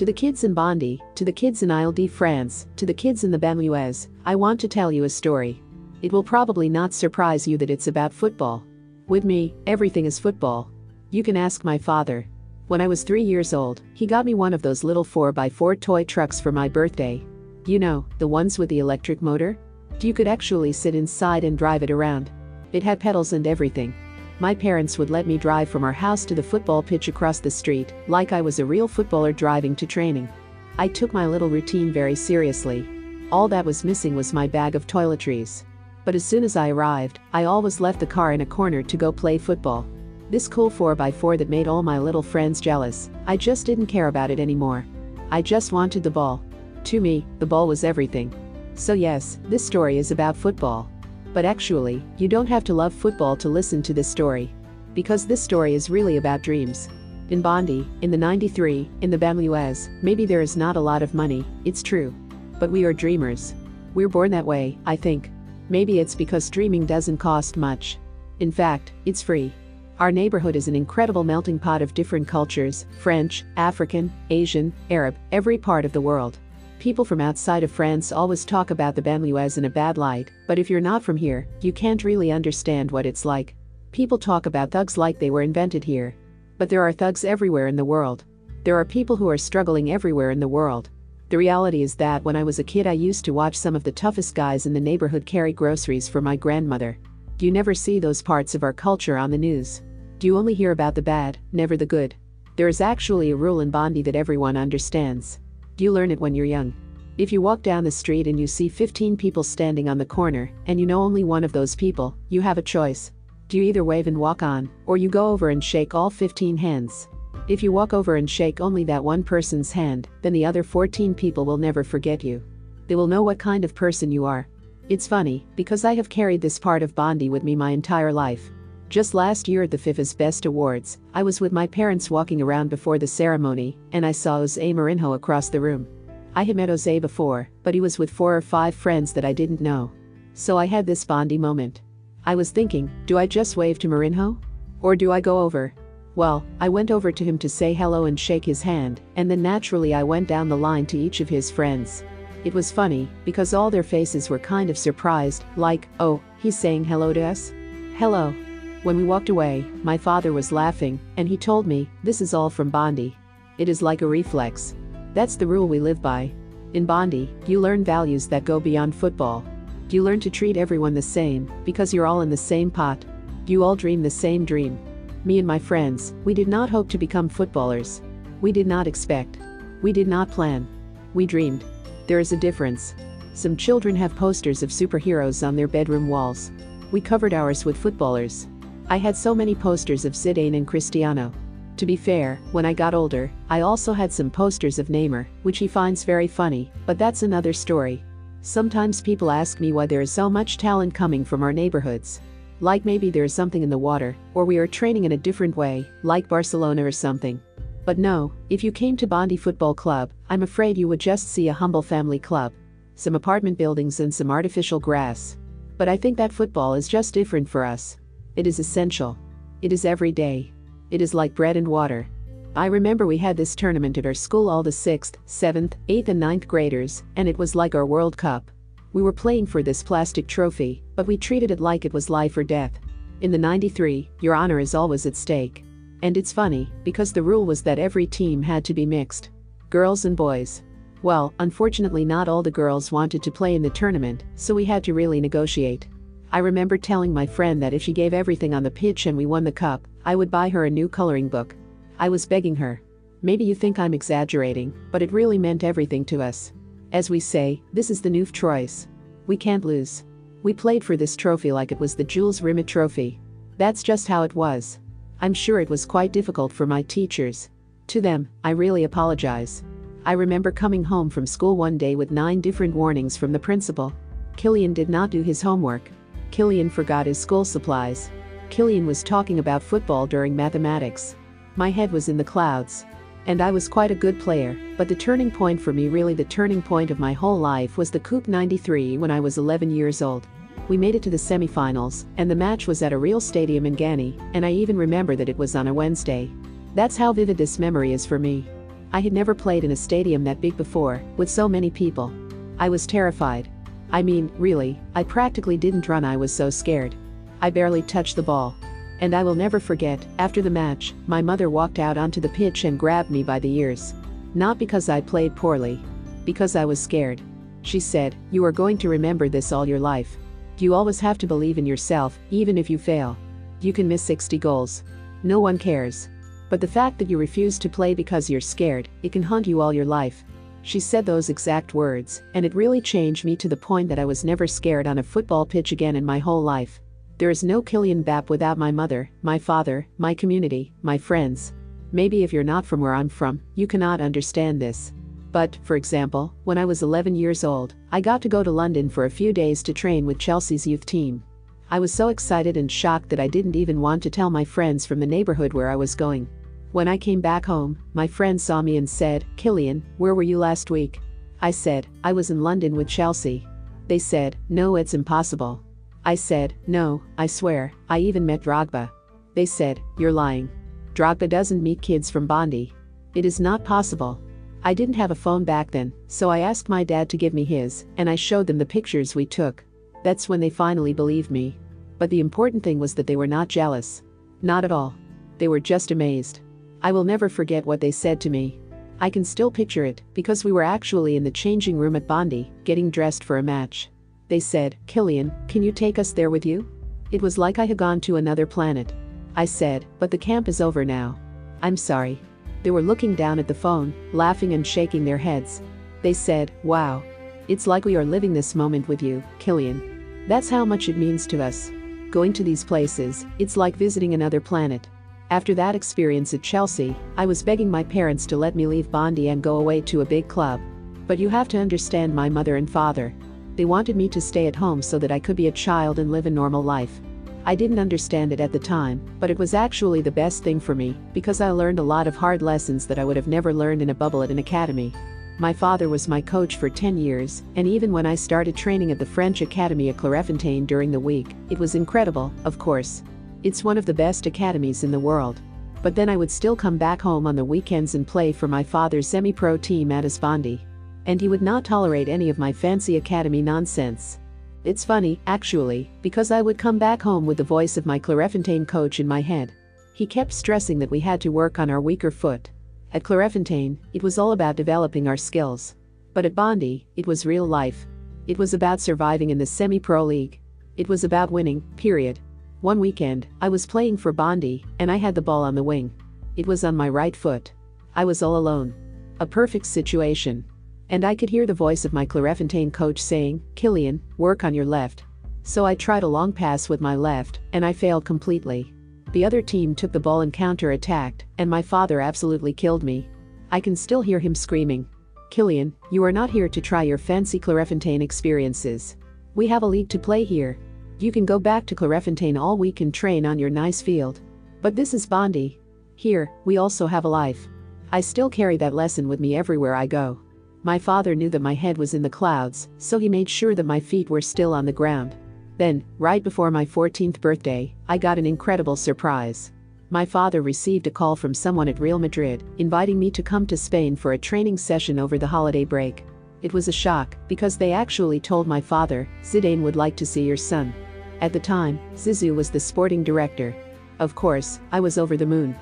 To the kids in Bondy, to the kids in Ile de France, to the kids in the Banlieues, I want to tell you a story. It will probably not surprise you that it's about football. With me, everything is football. You can ask my father. When I was three years old, he got me one of those little 4x4 toy trucks for my birthday. You know, the ones with the electric motor? You could actually sit inside and drive it around. It had pedals and everything. My parents would let me drive from our house to the football pitch across the street, like I was a real footballer driving to training. I took my little routine very seriously. All that was missing was my bag of toiletries. But as soon as I arrived, I always left the car in a corner to go play football. This cool 4x4 that made all my little friends jealous, I just didn't care about it anymore. I just wanted the ball. To me, the ball was everything. So yes, this story is about football. But actually, you don't have to love football to listen to this story. Because this story is really about dreams. In Bondy, in the 93, in the Banlieues, maybe there is not a lot of money, it's true. But we are dreamers. We're born that way, I think. Maybe it's because dreaming doesn't cost much. In fact, it's free. Our neighborhood is an incredible melting pot of different cultures French, African, Asian, Arab, every part of the world. People from outside of France always talk about the Banlieues in a bad light, but if you're not from here, you can't really understand what it's like. People talk about thugs like they were invented here. But there are thugs everywhere in the world. There are people who are struggling everywhere in the world. The reality is that when I was a kid, I used to watch some of the toughest guys in the neighborhood carry groceries for my grandmother. You never see those parts of our culture on the news. You only hear about the bad, never the good. There is actually a rule in Bondy that everyone understands. You learn it when you're young. If you walk down the street and you see 15 people standing on the corner, and you know only one of those people, you have a choice. Do you either wave and walk on, or you go over and shake all 15 hands? If you walk over and shake only that one person's hand, then the other 14 people will never forget you. They will know what kind of person you are. It's funny, because I have carried this part of Bondy with me my entire life. Just last year at the FIFA's Best Awards, I was with my parents walking around before the ceremony, and I saw Jose Mourinho across the room. I had met Jose before, but he was with four or five friends that I didn't know. So I had this Bondy moment. I was thinking, do I just wave to Mourinho? Or do I go over? Well, I went over to him to say hello and shake his hand, and then naturally I went down the line to each of his friends. It was funny, because all their faces were kind of surprised, like, oh, he's saying hello to us? Hello. When we walked away, my father was laughing, and he told me, This is all from Bondy. It is like a reflex. That's the rule we live by. In Bondy, you learn values that go beyond football. You learn to treat everyone the same, because you're all in the same pot. You all dream the same dream. Me and my friends, we did not hope to become footballers. We did not expect. We did not plan. We dreamed. There is a difference. Some children have posters of superheroes on their bedroom walls. We covered ours with footballers. I had so many posters of Zidane and Cristiano. To be fair, when I got older, I also had some posters of Neymar, which he finds very funny, but that's another story. Sometimes people ask me why there is so much talent coming from our neighborhoods. Like maybe there is something in the water, or we are training in a different way, like Barcelona or something. But no, if you came to Bondy Football Club, I'm afraid you would just see a humble family club. Some apartment buildings and some artificial grass. But I think that football is just different for us. It is essential. It is every day. It is like bread and water. I remember we had this tournament at our school all the 6th, 7th, 8th and 9th graders, and it was like our World Cup. We were playing for this plastic trophy, but we treated it like it was life or death. In the 93, your honor is always at stake. And it's funny, because the rule was that every team had to be mixed. Girls and boys. Well, unfortunately not all the girls wanted to play in the tournament, so we had to really negotiate. I remember telling my friend that if she gave everything on the pitch and we won the cup, I would buy her a new coloring book. I was begging her. Maybe you think I'm exaggerating, but it really meant everything to us. As we say, this is the new Troyes. We can't lose. We played for this trophy like it was the Jules Rimet trophy. That's just how it was. I'm sure it was quite difficult for my teachers. To them, I really apologize. I remember coming home from school one day with nine different warnings from the principal. Kylian did not do his homework. Kylian forgot his school supplies. Kylian was talking about football during mathematics. My head was in the clouds. And I was quite a good player, but the turning point for me, really the turning point of my whole life, was the Coupe 93 when I was 11 years old. We made it to the semifinals, and the match was at a real stadium in Gagny, and I even remember that it was on a Wednesday. That's how vivid this memory is for me. I had never played in a stadium that big before, with so many people. I was terrified. I mean, really, I practically didn't run, I was so scared. I barely touched the ball. And I will never forget, after the match, my mother walked out onto the pitch and grabbed me by the ears. Not because I played poorly. Because I was scared. She said, You are going to remember this all your life. You always have to believe in yourself, even if you fail. You can miss 60 goals. No one cares. But the fact that you refuse to play because you're scared, it can haunt you all your life. She said those exact words, and it really changed me to the point that I was never scared on a football pitch again in my whole life. There is no Kylian Mbappe without my mother, my father, my community, my friends. Maybe if you're not from where I'm from, you cannot understand this. But, for example, when I was 11 years old, I got to go to London for a few days to train with Chelsea's youth team. I was so excited and shocked that I didn't even want to tell my friends from the neighborhood where I was going. When I came back home, my friend saw me and said, Kylian, where were you last week? I said, I was in London with Chelsea. They said, no, it's impossible. I said, no, I swear, I even met Drogba. They said, you're lying. Drogba doesn't meet kids from Bondy. It is not possible. I didn't have a phone back then, so I asked my dad to give me his, and I showed them the pictures we took. That's when they finally believed me. But the important thing was that they were not jealous. Not at all. They were just amazed. I will never forget what they said to me. I can still picture it because we were actually in the changing room at Bondy, getting dressed for a match. They said, Kylian, can you take us there with you? It was like I had gone to another planet. I said, but the camp is over now. I'm sorry. They were looking down at the phone, laughing and shaking their heads. They said, wow. It's like we are living this moment with you, Kylian. That's how much it means to us. Going to these places, it's like visiting another planet. After that experience at Chelsea, I was begging my parents to let me leave Bondy and go away to a big club. But you have to understand my mother and father. They wanted me to stay at home so that I could be a child and live a normal life. I didn't understand it at the time, but it was actually the best thing for me because I learned a lot of hard lessons that I would have never learned in a bubble at an academy. My father was my coach for 10 years, and even when I started training at the French Academy at Clairefontaine during the week, it was incredible, of course. It's one of the best academies in the world. But then I would still come back home on the weekends and play for my father's semi-pro team at Bondy. And he would not tolerate any of my fancy academy nonsense. It's funny, actually, because I would come back home with the voice of my Clairefontaine coach in my head. He kept stressing that we had to work on our weaker foot. At Clairefontaine, it was all about developing our skills. But at Bondy, it was real life. It was about surviving in the semi-pro league. It was about winning, period. One weekend, I was playing for Bondy, and I had the ball on the wing. It was on my right foot. I was all alone. A perfect situation. And I could hear the voice of my Clairefontaine coach saying, Kylian, work on your left. So I tried a long pass with my left, and I failed completely. The other team took the ball and counter-attacked, and my father absolutely killed me. I can still hear him screaming. Kylian, you are not here to try your fancy Clairefontaine experiences. We have a league to play here, you can go back to Clairefontaine all week and train on your nice field. But this is Bondy. Here, we also have a life. I still carry that lesson with me everywhere I go. My father knew that my head was in the clouds, so he made sure that my feet were still on the ground. Then, right before my 14th birthday, I got an incredible surprise. My father received a call from someone at Real Madrid, inviting me to come to Spain for a training session over the holiday break. It was a shock, because they actually told my father, Zidane would like to see your son. At the time, Zizou was the sporting director. Of course, I was over the moon.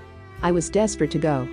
I was desperate to go.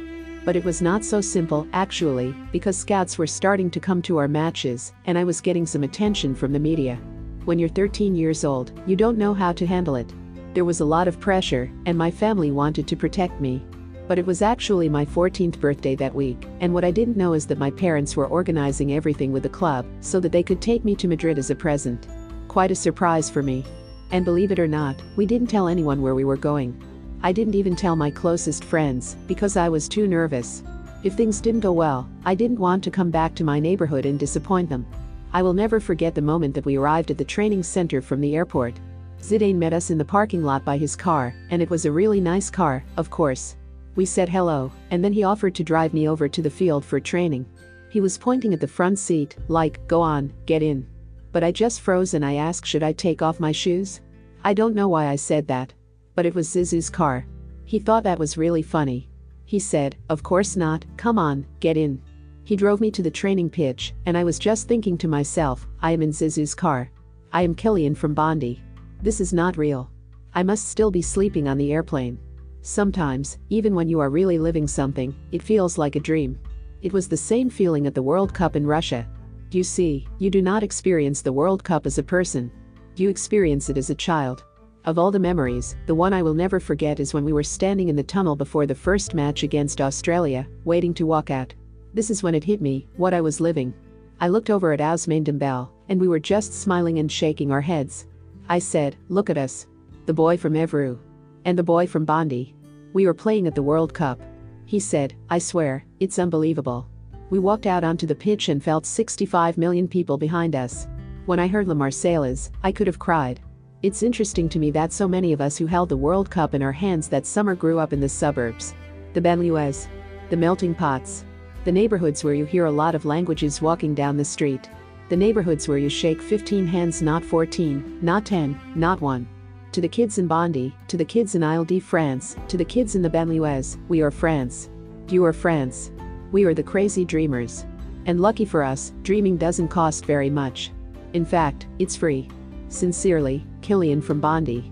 But it was not so simple, actually, because scouts were starting to come to our matches, and I was getting some attention from the media. When you're 13 years old, you don't know how to handle it. There was a lot of pressure, and my family wanted to protect me. But it was actually my 14th birthday that week, and what I didn't know is that my parents were organizing everything with the club so that they could take me to Madrid as a present. Quite a surprise for me. And believe it or not, we didn't tell anyone where we were going. I didn't even tell my closest friends because I was too nervous. If things didn't go well, I didn't want to come back to my neighborhood and disappoint them. I will never forget the moment that we arrived at the training center from the airport. Zidane met us in the parking lot by his car, and it was a really nice car, of course. We said hello, and then he offered to drive me over to the field for training. He was pointing at the front seat, like, go on, get in but I just froze and I asked should I take off my shoes? I don't know why I said that. But it was Zizou's car. He thought that was really funny. He said, Of course not, come on, get in. He drove me to the training pitch, and I was just thinking to myself, I am in Zizou's car. I am Kylian from Bondy. This is not real. I must still be sleeping on the airplane. Sometimes, even when you are really living something, it feels like a dream. It was the same feeling at the World Cup in Russia. You see, you do not experience the World Cup as a person. You experience it as a child. Of all the memories, the one I will never forget is when we were standing in the tunnel before the first match against Australia, waiting to walk out. This is when it hit me, what I was living. I looked over at Ousmane Dembele, and we were just smiling and shaking our heads. I said, look at us. The boy from Évreux. And the boy from Bondy. We were playing at the World Cup. He said, I swear, it's unbelievable. We walked out onto the pitch and felt 65 million people behind us. When I heard La Marseillaise, I could have cried. It's interesting to me that so many of us who held the World Cup in our hands that summer grew up in the suburbs. The banlieues. The melting pots. The neighborhoods where you hear a lot of languages walking down the street. The neighborhoods where you shake 15 hands, not 14, not 10, not 1 to the kids in Bondi, to the kids in Ile de France, to the kids in the banlieues, we are France. You are France. We are the crazy dreamers. And lucky for us, dreaming doesn't cost very much. In fact, it's free. Sincerely, Kylian from Bondy.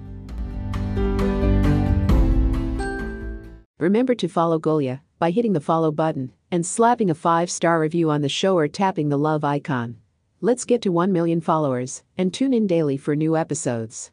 Remember to follow Golia by hitting the follow button and slapping a 5-star review on the show or tapping the love icon. Let's get to 1 million followers and tune in daily for new episodes.